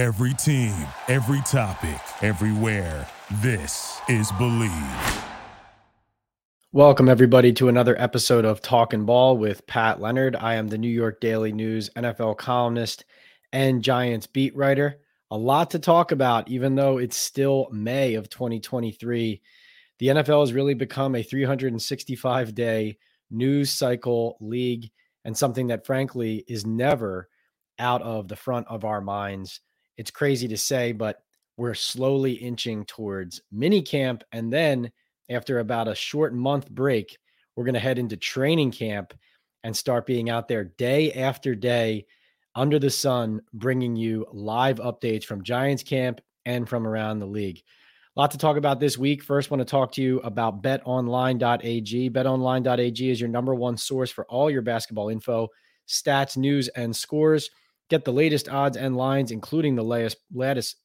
Every team, every topic, everywhere. This is Bleav. Welcome, everybody, to another episode of Talking Ball with Pat Leonard. I am the New York Daily News NFL columnist and Giants beat writer. A lot to talk about, even though it's still May of 2023. The NFL has really become a 365 day news cycle league and something that, frankly, is never out of the front of our minds. It's crazy to say, but we're slowly inching towards mini camp. And then after about a short month break, we're going to head into training camp and start being out there day after day under the sun, bringing you live updates from Giants camp and from around the league. A lot to talk about this week. First, want to talk to you about betonline.ag. Betonline.ag is your number one source for all your basketball info, stats, news, and scores. Get the latest odds and lines, including the latest, latest,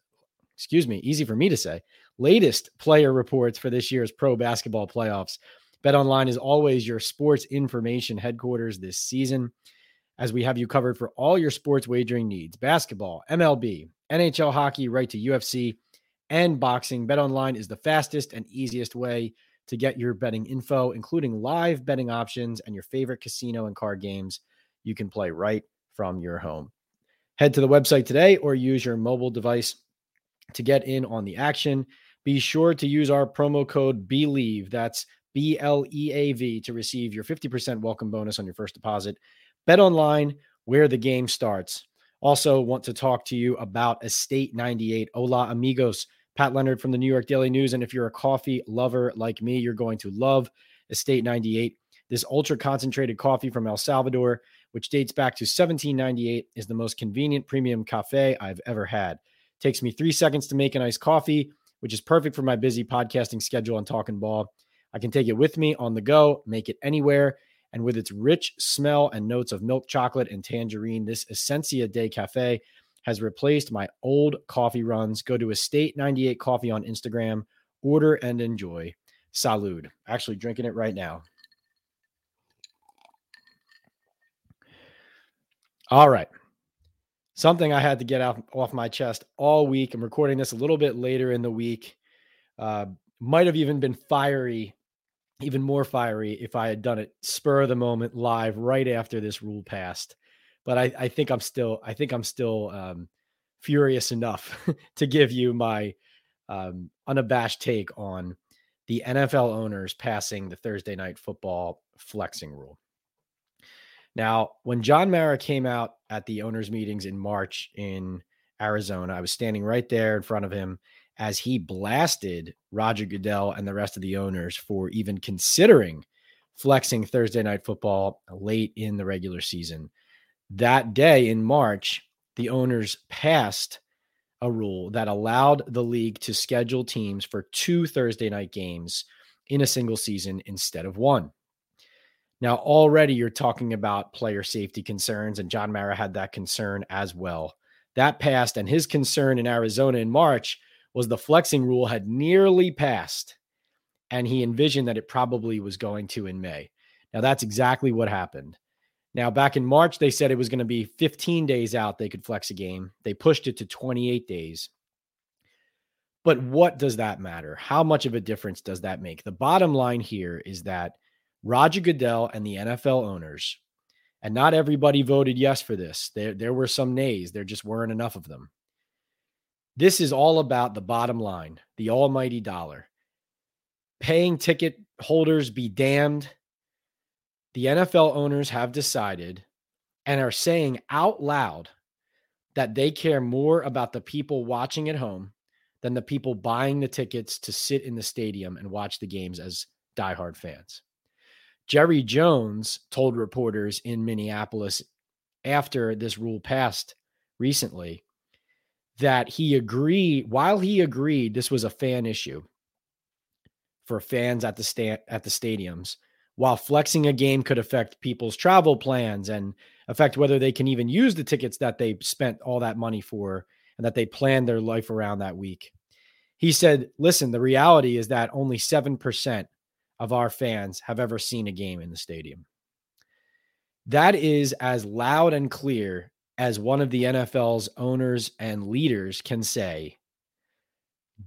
excuse me, easy for me to say, latest player reports for this year's pro basketball playoffs. BetOnline is always your sports information headquarters this season, as we have you covered for all your sports wagering needs basketball, MLB, NHL hockey, right to UFC and boxing. BetOnline is the fastest and easiest way to get your betting info, including live betting options and your favorite casino and card games you can play right from your home. Head to the website today or use your mobile device to get in on the action. Be sure to use our promo code BLEAV. That's B L E A V to receive your 50% welcome bonus on your first deposit. Bet online where the game starts. Also, want to talk to you about Estate 98. Hola, amigos. Pat Leonard from the New York Daily News. And if you're a coffee lover like me, you're going to love Estate 98. This ultra concentrated coffee from El Salvador which dates back to 1798, is the most convenient premium cafe I've ever had. Takes me three seconds to make an iced coffee, which is perfect for my busy podcasting schedule and talking ball. I can take it with me on the go, make it anywhere. And with its rich smell and notes of milk chocolate and tangerine, this Essentia Day Cafe has replaced my old coffee runs. Go to Estate 98 Coffee on Instagram, order and enjoy. Salud. Actually, drinking it right now. All right. Something I had to get out off my chest all week. I'm recording this a little bit later in the week. Uh, might have even been fiery, even more fiery if I had done it spur of the moment live right after this rule passed. But I, I think I'm still, I think I'm still um, furious enough to give you my um, unabashed take on the NFL owners passing the Thursday night football flexing rule. Now, when John Mara came out at the owners' meetings in March in Arizona, I was standing right there in front of him as he blasted Roger Goodell and the rest of the owners for even considering flexing Thursday night football late in the regular season. That day in March, the owners passed a rule that allowed the league to schedule teams for two Thursday night games in a single season instead of one. Now, already you're talking about player safety concerns, and John Mara had that concern as well. That passed, and his concern in Arizona in March was the flexing rule had nearly passed, and he envisioned that it probably was going to in May. Now, that's exactly what happened. Now, back in March, they said it was going to be 15 days out they could flex a game. They pushed it to 28 days. But what does that matter? How much of a difference does that make? The bottom line here is that Roger Goodell and the NFL owners, and not everybody voted yes for this. There, there were some nays. There just weren't enough of them. This is all about the bottom line, the almighty dollar. Paying ticket holders be damned. The NFL owners have decided and are saying out loud that they care more about the people watching at home than the people buying the tickets to sit in the stadium and watch the games as diehard fans. Jerry Jones told reporters in Minneapolis after this rule passed recently that he agreed while he agreed this was a fan issue for fans at the sta- at the stadiums while flexing a game could affect people's travel plans and affect whether they can even use the tickets that they spent all that money for and that they planned their life around that week. He said, "Listen, the reality is that only 7% of our fans have ever seen a game in the stadium. That is as loud and clear as one of the NFL's owners and leaders can say,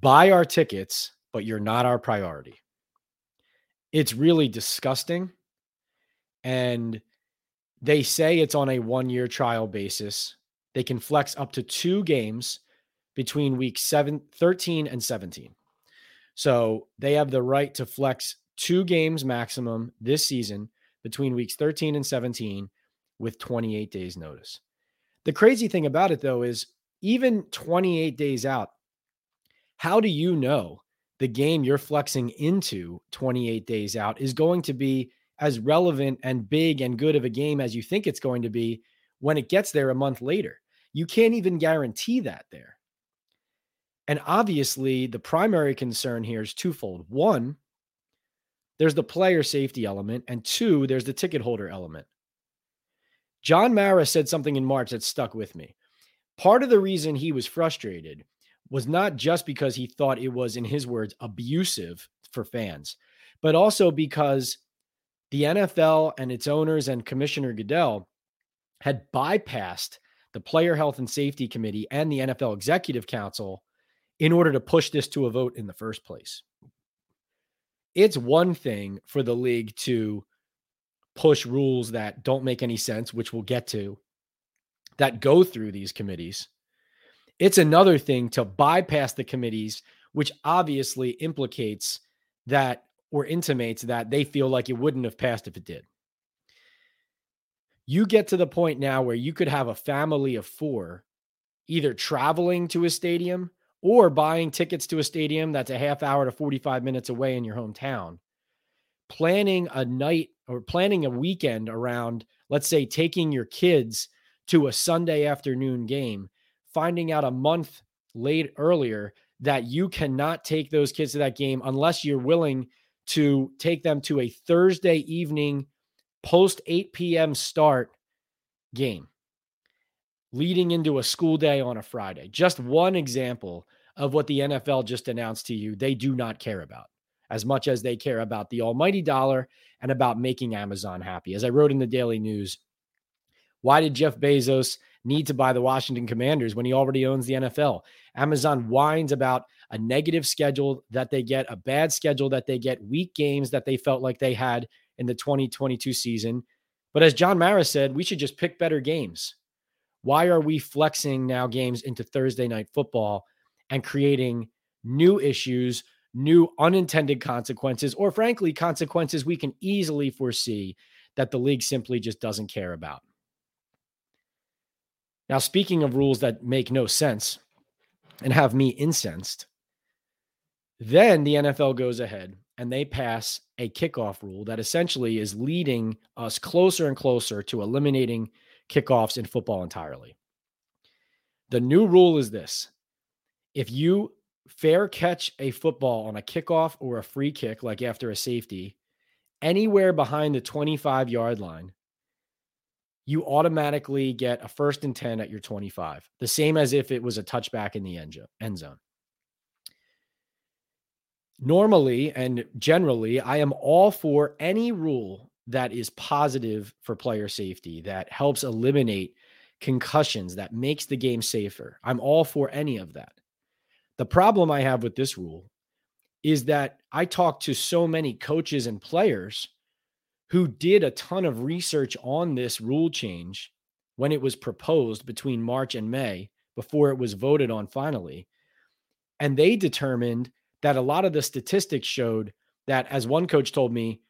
buy our tickets, but you're not our priority. It's really disgusting. And they say it's on a one year trial basis. They can flex up to two games between week seven, 13 and 17. So they have the right to flex two games maximum this season between weeks 13 and 17 with 28 days notice. The crazy thing about it though is even 28 days out, how do you know the game you're flexing into 28 days out is going to be as relevant and big and good of a game as you think it's going to be when it gets there a month later? You can't even guarantee that there. And obviously, the primary concern here is twofold. One, there's the player safety element, and two, there's the ticket holder element. John Mara said something in March that stuck with me. Part of the reason he was frustrated was not just because he thought it was, in his words, abusive for fans, but also because the NFL and its owners and Commissioner Goodell had bypassed the Player Health and Safety Committee and the NFL Executive Council in order to push this to a vote in the first place. It's one thing for the league to push rules that don't make any sense, which we'll get to, that go through these committees. It's another thing to bypass the committees, which obviously implicates that or intimates that they feel like it wouldn't have passed if it did. You get to the point now where you could have a family of four either traveling to a stadium or buying tickets to a stadium that's a half hour to 45 minutes away in your hometown planning a night or planning a weekend around, let's say, taking your kids to a Sunday afternoon game, finding out a month late earlier that you cannot take those kids to that game unless you're willing to take them to a Thursday evening post 8 p.m. start game leading into a school day on a Friday. Just one example of what the NFL just announced to you they do not care about as much as they care about the almighty dollar and about making Amazon happy. As I wrote in the Daily News, why did Jeff Bezos need to buy the Washington Commanders when he already owns the NFL? Amazon whines about a negative schedule that they get, a bad schedule that they get, weak games that they felt like they had in the 2022 season. But as John Mara said, we should just pick better games. Why are we flexing now games into Thursday night football and creating new issues new unintended consequences, or frankly, consequences we can easily foresee that the league simply just doesn't care about. Now, speaking of rules that make no sense and have me incensed, then the NFL goes ahead and they pass a kickoff rule that essentially is leading us closer and closer to eliminating kickoffs in football entirely. The new rule is this if you fair catch a football on a kickoff or a free kick, like after a safety, anywhere behind the 25 yard line, you automatically get a first and 10 at your 25, the same as if it was a touchback in the end zone. Normally and generally, I am all for any rule that is positive for player safety, that helps eliminate concussions, that makes the game safer. I'm all for any of that. The problem I have with this rule is that I talked to so many coaches and players who did a ton of research on this rule change when it was proposed between March and May before it was voted on finally. And they determined that a lot of the statistics showed that, as one coach told me,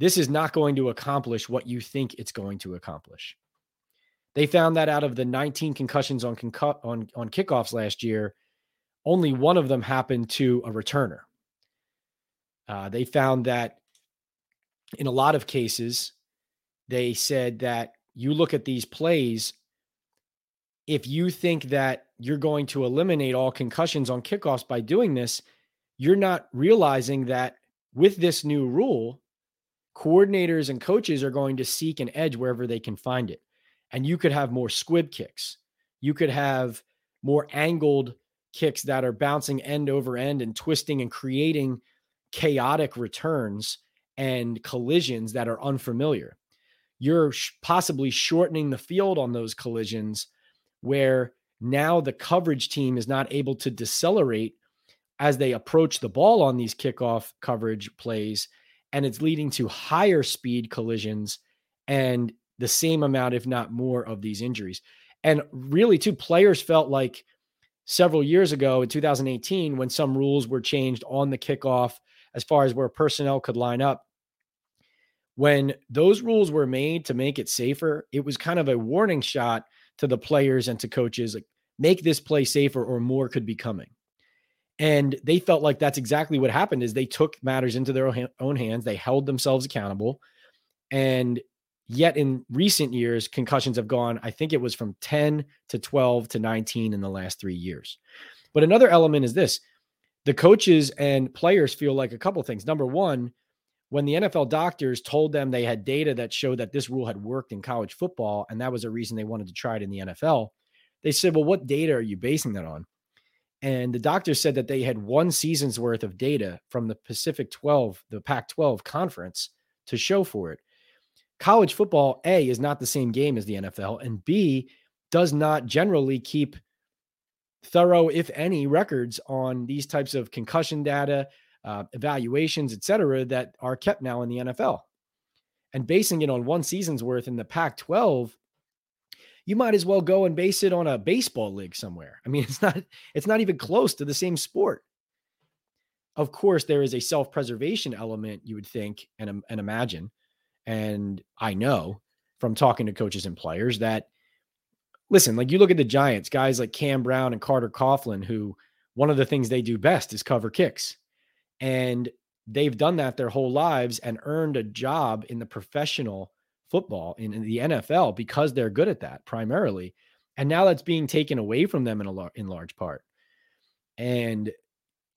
this is not going to accomplish what you think it's going to accomplish. They found that out of the 19 concussions on, concu- on, on kickoffs last year, only one of them happened to a returner. Uh, they found that in a lot of cases, they said that you look at these plays, if you think that you're going to eliminate all concussions on kickoffs by doing this, you're not realizing that with this new rule, coordinators and coaches are going to seek an edge wherever they can find it. And you could have more squib kicks. You could have more angled kicks that are bouncing end over end and twisting and creating chaotic returns and collisions that are unfamiliar. you're sh- possibly shortening the field on those collisions where now the coverage team is not able to decelerate as they approach the ball on these kickoff coverage plays and it's leading to higher speed collisions and the same amount if not more of these injuries. And really too players felt like several years ago in 2018 when some rules were changed on the kickoff as far as where personnel could line up when those rules were made to make it safer it was kind of a warning shot to the players and to coaches like make this play safer or more could be coming and they felt like that's exactly what happened is they took matters into their own hands. They held themselves accountable. And yet in recent years concussions have gone i think it was from 10 to 12 to 19 in the last 3 years. But another element is this. The coaches and players feel like a couple things. Number 1 when the NFL doctors told them they had data that showed that this rule had worked in college football and that was a reason they wanted to try it in the NFL they said well what data are you basing that on and the doctor said that they had one season's worth of data from the Pacific 12, the Pac 12 conference to show for it. College football, A, is not the same game as the NFL, and B, does not generally keep thorough, if any, records on these types of concussion data, uh, evaluations, et cetera, that are kept now in the NFL. And basing it on one season's worth in the Pac 12 you might as well go and base it on a baseball league somewhere. I mean, it's not it's not even close to the same sport. Of course, there is a self-preservation element you would think and, and imagine. And I know from talking to coaches and players that listen, like you look at the Giants, guys like Cam Brown and Carter Coughlin, who one of the things they do best is cover kicks. And they've done that their whole lives and earned a job in the professional football in, in, the NFL because they're good at that primarily. And now that's being taken away from them in a lar- in large part. And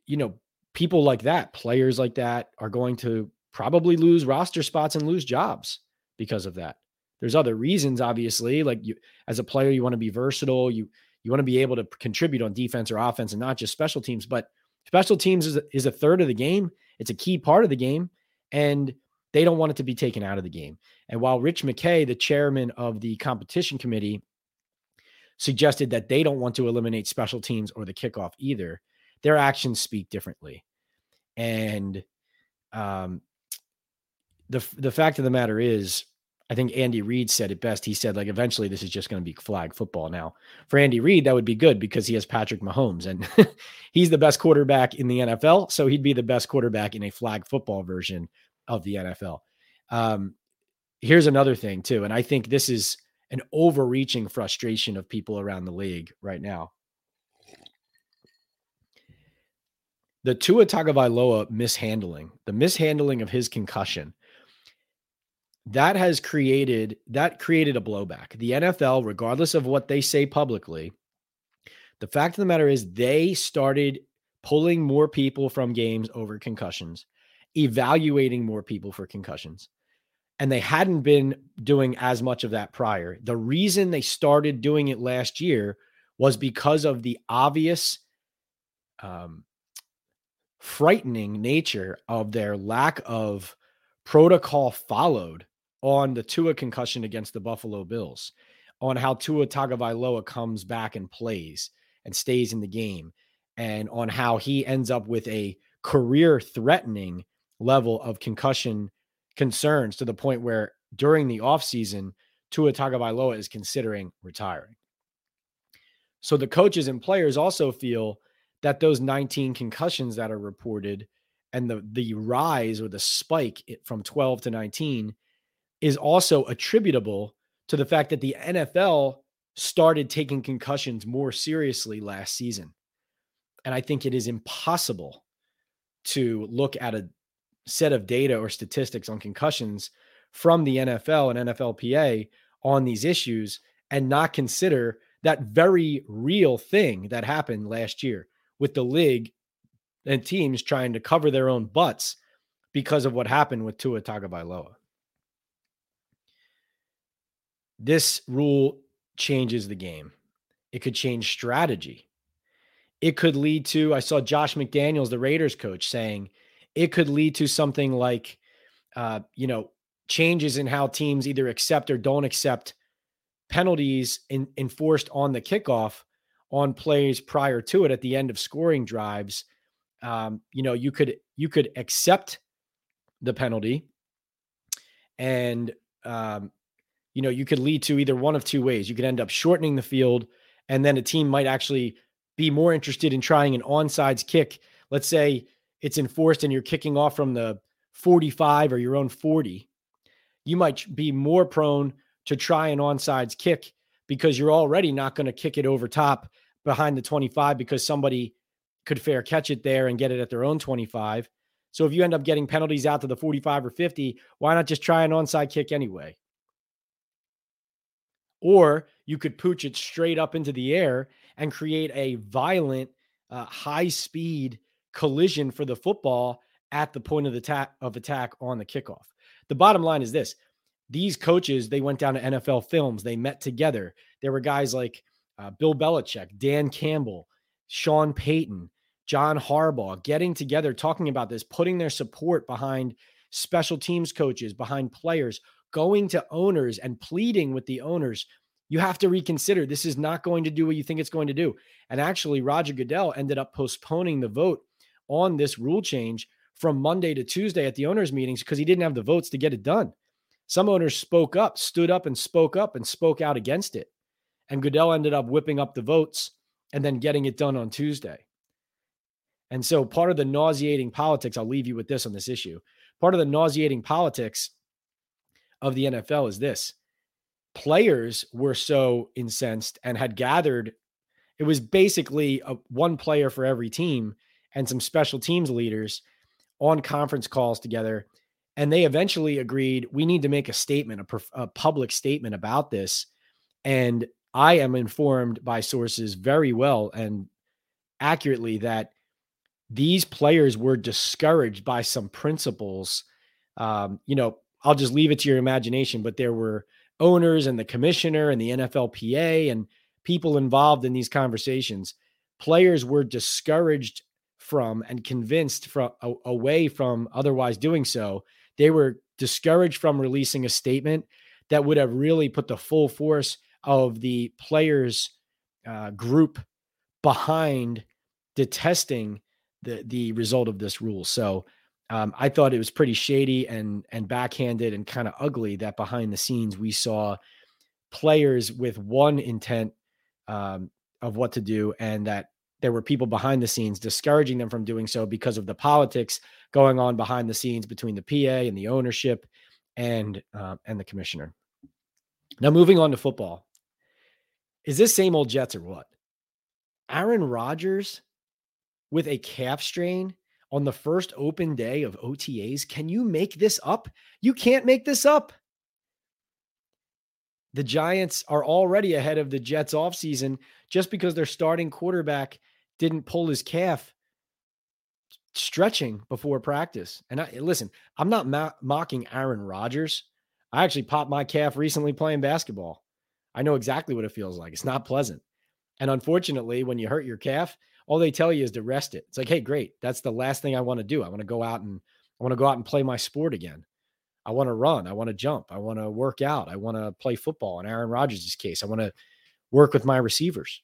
you know, people like that, players like that are going to probably lose roster spots and lose jobs because of that. There's other reasons obviously, like you as a player you want to be versatile, you you want to be able to contribute on defense or offense and not just special teams, but special teams is is a third of the game. It's a key part of the game and they don't want it to be taken out of the game. And while Rich McKay, the chairman of the competition committee, suggested that they don't want to eliminate special teams or the kickoff either, their actions speak differently. And um, the the fact of the matter is, I think Andy Reid said it best. He said, like, eventually this is just going to be flag football. Now, for Andy Reid, that would be good because he has Patrick Mahomes and he's the best quarterback in the NFL. So he'd be the best quarterback in a flag football version of the NFL. Um, here's another thing too, and I think this is an overreaching frustration of people around the league right now. The Tua Tagovailoa mishandling, the mishandling of his concussion, that has created that created a blowback. The NFL, regardless of what they say publicly, the fact of the matter is they started pulling more people from games over concussions evaluating more people for concussions. And they hadn't been doing as much of that prior. The reason they started doing it last year was because of the obvious um, frightening nature of their lack of protocol followed on the Tua concussion against the Buffalo Bills, on how Tua Tagovailoa comes back and plays and stays in the game, and on how he ends up with a career threatening level of concussion concerns to the point where during the offseason, Tua Tagovailoa is considering retiring. So the coaches and players also feel that those 19 concussions that are reported and the the rise or the spike from 12 to 19 is also attributable to the fact that the NFL started taking concussions more seriously last season. And I think it is impossible to look at a set of data or statistics on concussions from the NFL and NFLPA on these issues and not consider that very real thing that happened last year with the league and teams trying to cover their own butts because of what happened with Tua Tagovailoa. This rule changes the game. It could change strategy. It could lead to I saw Josh McDaniels, the Raiders coach, saying it could lead to something like, uh, you know, changes in how teams either accept or don't accept penalties in, enforced on the kickoff on plays prior to it at the end of scoring drives. Um, you know, you could you could accept the penalty, and um, you know you could lead to either one of two ways. You could end up shortening the field, and then a team might actually be more interested in trying an onside kick. Let's say it's enforced and you're kicking off from the 45 or your own 40. You might be more prone to try an onside kick because you're already not going to kick it over top behind the 25 because somebody could fair catch it there and get it at their own 25. So if you end up getting penalties out to the 45 or 50, why not just try an onside kick anyway? Or you could pooch it straight up into the air and create a violent, uh, high speed collision for the football at the point of the ta- of attack on the kickoff. The bottom line is this: these coaches they went down to NFL films, they met together. There were guys like uh, Bill Belichick, Dan Campbell, Sean Payton, John Harbaugh getting together, talking about this, putting their support behind special teams coaches, behind players, going to owners and pleading with the owners. You have to reconsider. This is not going to do what you think it's going to do. And actually, Roger Goodell ended up postponing the vote on this rule change from Monday to Tuesday at the owners' meetings because he didn't have the votes to get it done. Some owners spoke up, stood up and spoke up and spoke out against it. And Goodell ended up whipping up the votes and then getting it done on Tuesday. And so part of the nauseating politics, I'll leave you with this on this issue. Part of the nauseating politics of the NFL is this players were so incensed and had gathered. It was basically a, one player for every team and some special teams leaders on conference calls together. And they eventually agreed we need to make a statement, a, a public statement about this. And I am informed by sources very well and accurately that these players were discouraged by some principles. Um, you know, I'll just leave it to your imagination, but there were owners and the commissioner and the NFLPA and people involved in these conversations. Players were discouraged from and convinced from away from otherwise doing so. They were discouraged from releasing a statement that would have really put the full force of the players uh, group behind detesting the the result of this rule. So um, I thought it was pretty shady and and backhanded and kind of ugly that behind the scenes we saw players with one intent um, of what to do, and that there were people behind the scenes discouraging them from doing so because of the politics going on behind the scenes between the PA and the ownership and uh, and the commissioner. Now moving on to football, is this same old Jets or what? Aaron Rodgers with a calf strain on the first open day of OTAs. Can you make this up? You can't make this up. The Giants are already ahead of the Jets offseason just because their starting quarterback didn't pull his calf stretching before practice. And I, listen, I'm not ma- mocking Aaron Rodgers. I actually popped my calf recently playing basketball. I know exactly what it feels like. It's not pleasant. And unfortunately, when you hurt your calf, all they tell you is to rest it. It's like, hey, great. That's the last thing I want to do. I want to go out and I want to go out and play my sport again. I want to run. I want to jump. I want to work out. I want to play football. In Aaron Rodgers' case, I want to work with my receivers.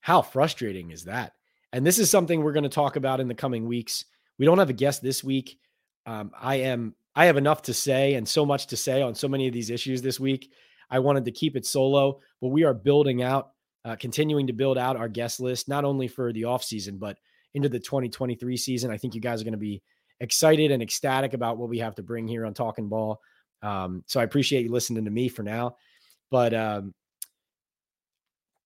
How frustrating is that? And this is something we're going to talk about in the coming weeks. We don't have a guest this week. Um, I am I have enough to say and so much to say on so many of these issues this week. I wanted to keep it solo, but we are building out uh, continuing to build out our guest list, not only for the offseason, but into the 2023 season. I think you guys are going to be excited and ecstatic about what we have to bring here on Talking Ball. Um, so I appreciate you listening to me for now. But, um,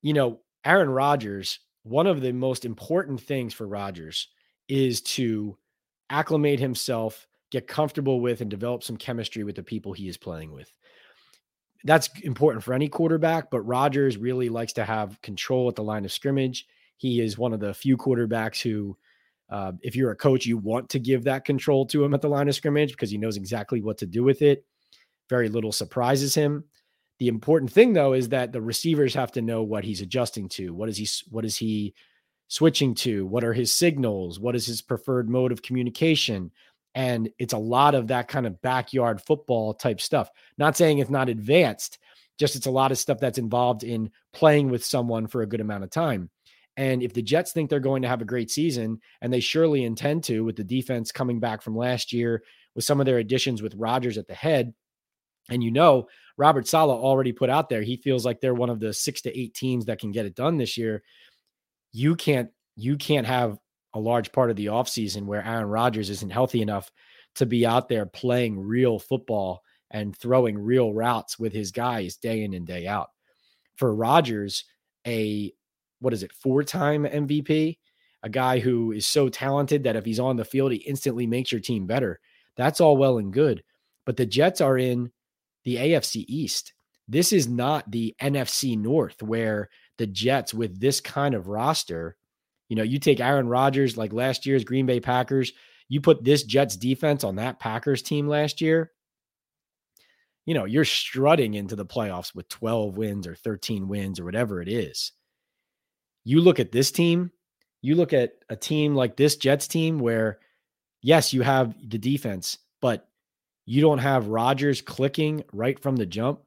you know, Aaron Rodgers, one of the most important things for Rodgers is to acclimate himself, get comfortable with, and develop some chemistry with the people he is playing with that's important for any quarterback, but Rodgers really likes to have control at the line of scrimmage. He is one of the few quarterbacks who, uh, if you're a coach, you want to give that control to him at the line of scrimmage because he knows exactly what to do with it. Very little surprises him. The important thing, though, is that the receivers have to know what he's adjusting to. What is he? What is he switching to? What are his signals? What is his preferred mode of communication? And it's a lot of that kind of backyard football type stuff. Not saying it's not advanced, just it's a lot of stuff that's involved in playing with someone for a good amount of time. And if the Jets think they're going to have a great season, and they surely intend to, with the defense coming back from last year, with some of their additions with Rodgers at the head, and you know, Robert Saleh already put out there, he feels like they're one of the six to eight teams that can get it done this year. You can't, you can't have a large part of the offseason where Aaron Rodgers isn't healthy enough to be out there playing real football and throwing real routes with his guys day in and day out. For Rodgers, a what is it, four-time MVP, a guy who is so talented that if he's on the field, he instantly makes your team better. That's all well and good. But the Jets are in the AFC East. This is not the NFC North where the Jets with this kind of roster, you know, you take Aaron Rodgers like last year's Green Bay Packers, you put this Jets defense on that Packers team last year, you know, you're strutting into the playoffs with 12 wins or 13 wins or whatever it is. You look at this team, you look at a team like this Jets team where, yes, you have the defense, but you don't have Rodgers clicking right from the jump.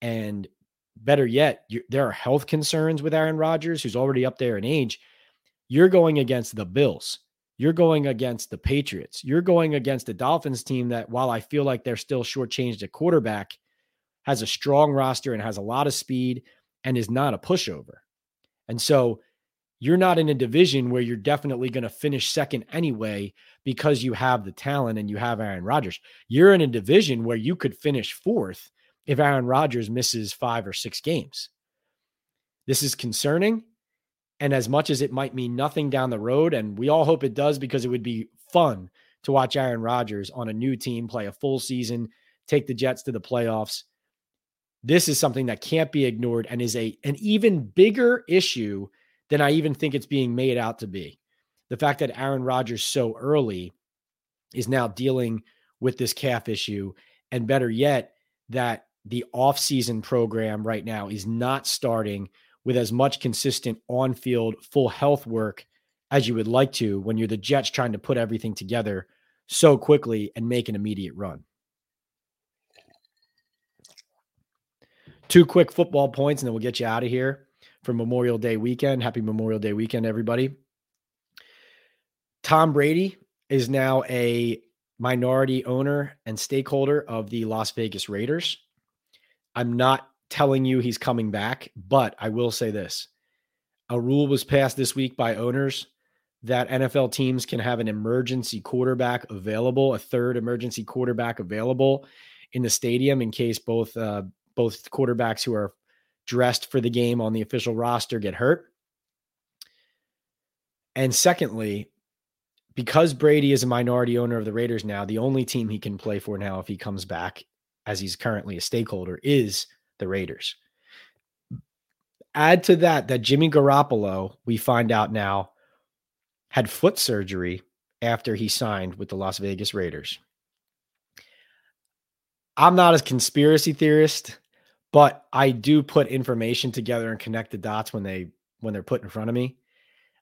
And better yet, you, there are health concerns with Aaron Rodgers, who's already up there in age. You're going against the Bills. You're going against the Patriots. You're going against the Dolphins team that, while I feel like they're still shortchanged at quarterback, has a strong roster and has a lot of speed and is not a pushover. And so you're not in a division where you're definitely going to finish second anyway because you have the talent and you have Aaron Rodgers. You're in a division where you could finish fourth if Aaron Rodgers misses five or six games. This is concerning. And as much as it might mean nothing down the road, and we all hope it does because it would be fun to watch Aaron Rodgers on a new team play a full season, take the Jets to the playoffs. This is something that can't be ignored and is a an even bigger issue than I even think it's being made out to be. The fact that Aaron Rodgers so early is now dealing with this calf issue, and better yet, that the offseason program right now is not starting with as much consistent on field full health work as you would like to when you're the Jets trying to put everything together so quickly and make an immediate run. Two quick football points, and then we'll get you out of here for Memorial Day weekend. Happy Memorial Day weekend, everybody. Tom Brady is now a minority owner and stakeholder of the Las Vegas Raiders. I'm not telling you he's coming back, but I will say this. A rule was passed this week by owners that NFL teams can have an emergency quarterback available, a third emergency quarterback available in the stadium in case both uh, both quarterbacks who are dressed for the game on the official roster get hurt. And secondly, because Brady is a minority owner of the Raiders now, the only team he can play for now if he comes back, as he's currently a stakeholder, is the Raiders. Add to that that Jimmy Garoppolo, we find out now, had foot surgery after he signed with the Las Vegas Raiders. I'm not a conspiracy theorist, but I do put information together and connect the dots when they when they're put in front of me.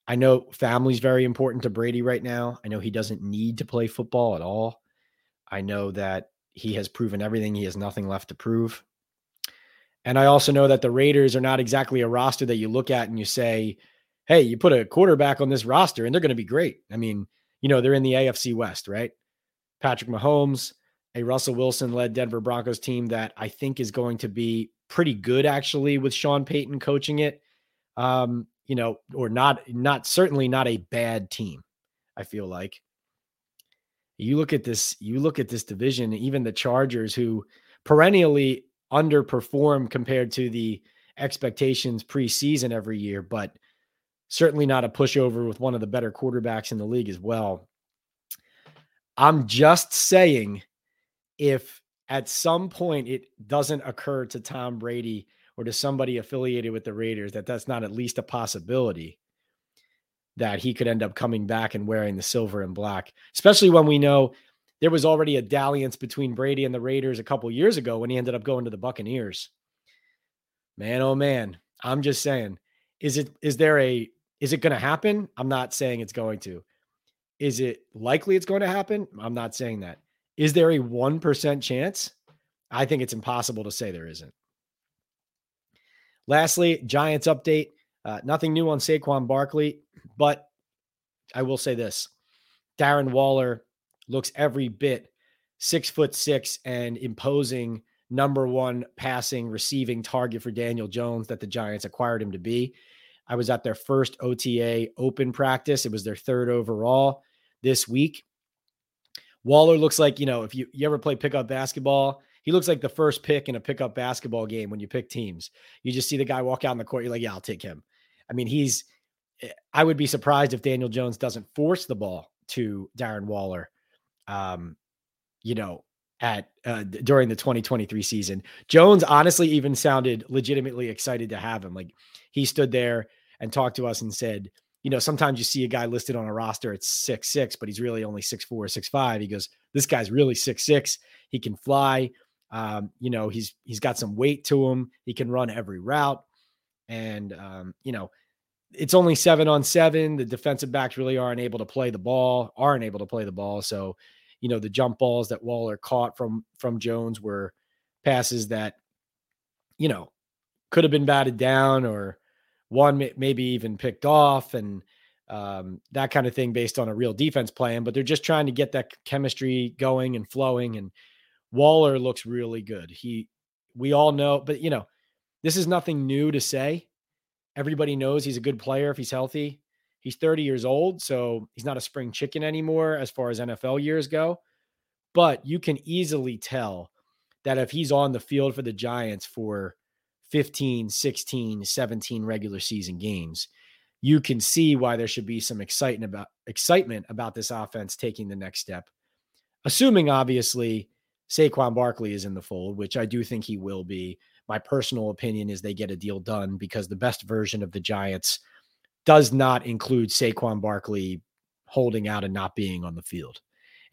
I know family's very important to Brady right now. I know he doesn't need to play football at all. I know that he has proven everything. He has nothing left to prove. And I also know that the Raiders are not exactly a roster that you look at and you say, hey, you put a quarterback on this roster and they're going to be great. I mean, you know, they're in the AFC West, right? Patrick Mahomes, a Russell Wilson led Denver Broncos team that I think is going to be pretty good actually with Sean Payton coaching it. Um, you know, or not, not certainly not a bad team. I feel like you look at this, you look at this division, even the Chargers, who perennially underperform compared to the expectations preseason every year, but certainly not a pushover with one of the better quarterbacks in the league as well. I'm just saying if at some point it doesn't occur to Tom Brady or to somebody affiliated with the Raiders that that's not at least a possibility that he could end up coming back and wearing the silver and black, especially when we know there was already a dalliance between Brady and the Raiders a couple years ago when he ended up going to the Buccaneers. Man, oh man, I'm just saying, is it is there a is it going to happen? I'm not saying it's going to. Is it likely it's going to happen? I'm not saying that. Is there a 1% chance? I think it's impossible to say there isn't. Lastly, Giants update. Uh, nothing new on Saquon Barkley, but I will say this Darren Waller looks every bit six foot six and imposing number one passing receiving target for Daniel Jones that the Giants acquired him to be. I was at their first OTA open practice. It was their third overall this week. Waller looks like, you know, if you, you ever play pickup basketball, he looks like the first pick in a pickup basketball game when you pick teams. You just see the guy walk out in the court, you're like, yeah, I'll take him. I mean, he's, eh, I would be surprised if Daniel Jones doesn't force the ball to Darren Waller, um, you know, at uh, during the 2023 season. Jones honestly even sounded legitimately excited to have him. Like he stood there and talked to us and said, you know, sometimes you see a guy listed on a roster at six six, but he's really only six four, six five. He goes, this guy's really six six. He can fly. Um, you know, he's he's got some weight to him. He can run every route, and um, you know, it's only seven on seven. The defensive backs really aren't able to play the ball, aren't able to play the ball. So, you know, the jump balls that Waller caught from from Jones were passes that, you know, could have been batted down or one maybe even picked off and um, that kind of thing based on a real defense plan. But they're just trying to get that chemistry going and flowing. And Waller looks really good. He, we all know, but you know, this is nothing new to say. Everybody knows he's a good player if he's healthy. He's 30 years old, so he's not a spring chicken anymore as far as NFL years go. But you can easily tell that if he's on the field for the Giants for 15, 16, 17 regular season games, you can see why there should be some excitement about excitement about this offense taking the next step. Assuming obviously Saquon Barkley is in the fold, which I do think he will be. My personal opinion is they get a deal done because the best version of the Giants does not include Saquon Barkley holding out and not being on the field.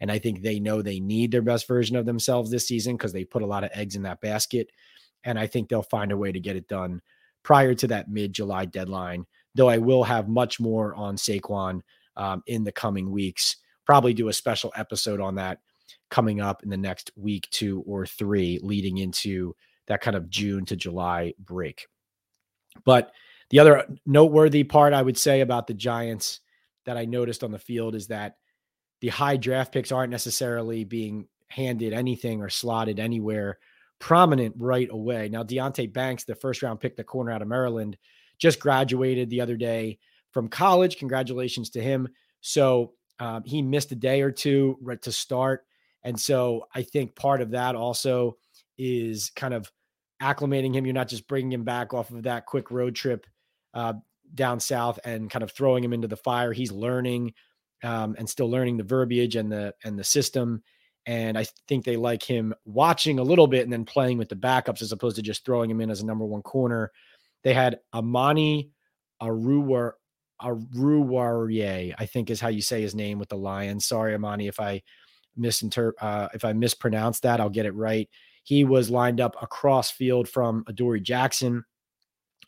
And I think they know they need their best version of themselves this season because they put a lot of eggs in that basket. And I think they'll find a way to get it done prior to that mid July deadline. Though I will have much more on Saquon um, in the coming weeks. Probably do a special episode on that coming up in the next week, two or three, leading into that kind of June to July break. But the other noteworthy part I would say about the Giants that I noticed on the field is that the high draft picks aren't necessarily being handed anything or slotted anywhere prominent right away. Now, Deonte Banks, the first round pick, the corner out of Maryland, just graduated the other day from college. Congratulations to him. So um, he missed a day or two to start. And so I think part of that also is kind of acclimating him. You're not just bringing him back off of that quick road trip uh, down south and kind of throwing him into the fire. He's learning um, and still learning the verbiage and the and the system. And I think they like him watching a little bit and then playing with the backups as opposed to just throwing him in as a number one corner. They had Amani Aruwar Aruwariye, I think is how you say his name with the Lions. Sorry, Amani, if I misinter uh, if I mispronounce that, I'll get it right. He was lined up across field from Adoree Jackson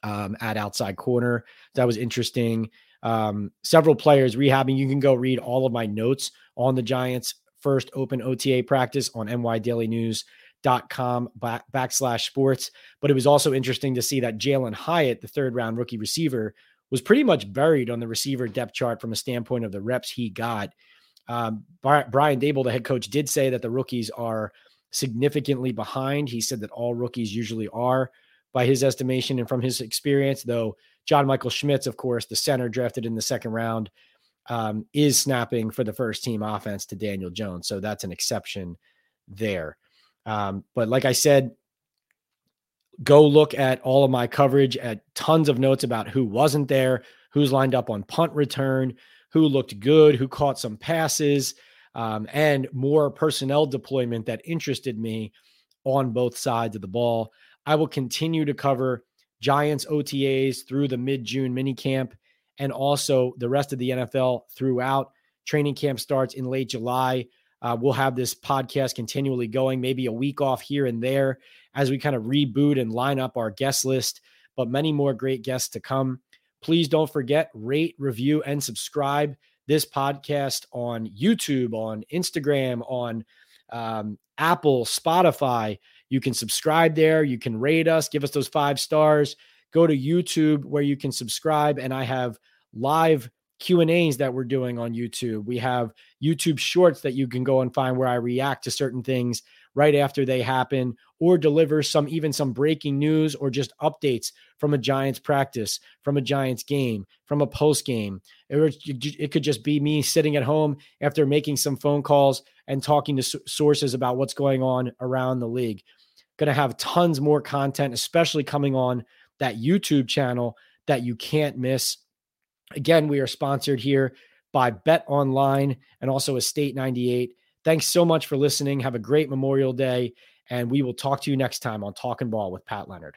um, at outside corner. That was interesting. Um, several players rehabbing. You can go read all of my notes on the Giants' first open OTA practice on nydailynews.com back, backslash sports. But it was also interesting to see that Jalin Hyatt, the third round rookie receiver, was pretty much buried on the receiver depth chart from a standpoint of the reps he got. Um, Brian Daboll, the head coach, did say that the rookies are significantly behind. He said that all rookies usually are by his estimation and from his experience, though John Michael Schmitz, of course, the center drafted in the second round, um, is snapping for the first team offense to Daniel Jones. So that's an exception there. Um, but like I said, go look at all of my coverage at tons of notes about who wasn't there, who's lined up on punt return, who looked good, who caught some passes, um, and more personnel deployment that interested me on both sides of the ball. I will continue to cover Giants OTAs through the mid June minicamp and also the rest of the NFL throughout. Training camp starts in late July. Uh, we'll have this podcast continually going, maybe a week off here and there as we kind of reboot and line up our guest list, but many more great guests to come. Please don't forget, rate, review, and subscribe this podcast on YouTube, on Instagram, on um, Apple, Spotify. You can subscribe there. You can rate us, give us those five stars. Go to YouTube where you can subscribe, and I have live Q and A's that we're doing on YouTube. We have YouTube Shorts that you can go and find where I react to certain things right after they happen, or deliver some even some breaking news or just updates from a Giants practice, from a Giants game, from a post game. It, it could just be me sitting at home after making some phone calls and talking to sources about what's going on around the league. Going to have tons more content, especially coming on that YouTube channel that you can't miss. Again, we are sponsored here by Bet Online and also Estate 98. Thanks so much for listening. Have a great Memorial Day, and we will talk to you next time on Talking Ball with Pat Leonard.